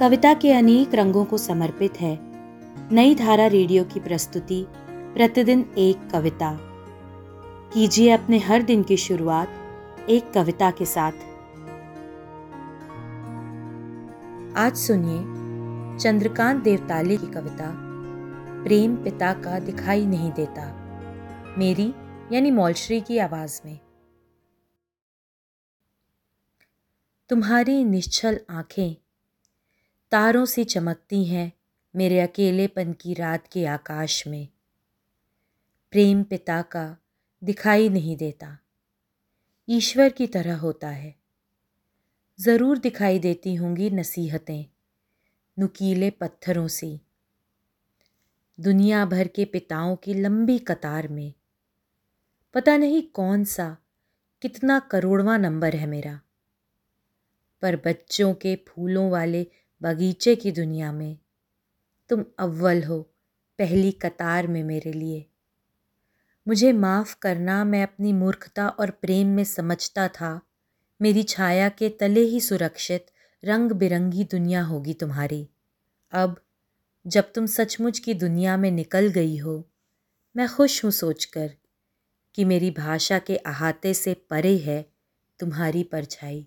कविता के अनेक रंगों को समर्पित है। नई धारा रेडियो की प्रस्तुति, प्रतिदिन एक कविता। कीजिए अपने हर दिन की शुरुआत एक कविता के साथ। आज सुनिए चंद्रकांत देवताली की कविता, प्रेम पिता का दिखाई नहीं देता, मेरी यानी मौलश्री की आवाज़ में। तुम्हारी निश्चल आँखें तारों सी चमकती हैं मेरे अकेलेपन की रात के आकाश में। प्रेम पिता का दिखाई नहीं देता। ईश्वर की तरह होता है। ज़रूर दिखाई देती होंगी नसीहतें, नुकीले पत्थरों सी। दुनिया भर के पिताओं की लंबी कतार में। पता नहीं कौन सा कितना करोड़वा नंबर है मेरा। पर बच्चों के फूलों वाले बगीचे की दुनिया में। तुम अव्वल हो, पहली कतार में मेरे लिए। मुझे माफ़ करना, मैं अपनी मूर्खता और प्रेम में समझता था। मेरी छाया के तले ही सुरक्षित रंग बिरंगी दुनिया होगी तुम्हारी। अब, जब तुम सचमुच की दुनिया में निकल गई हो, मैं खुश हूँ सोचकर कि मेरी भाषा के अहाते से परे है तुम्हारी परछाई।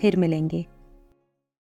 फिर मिलेंगे।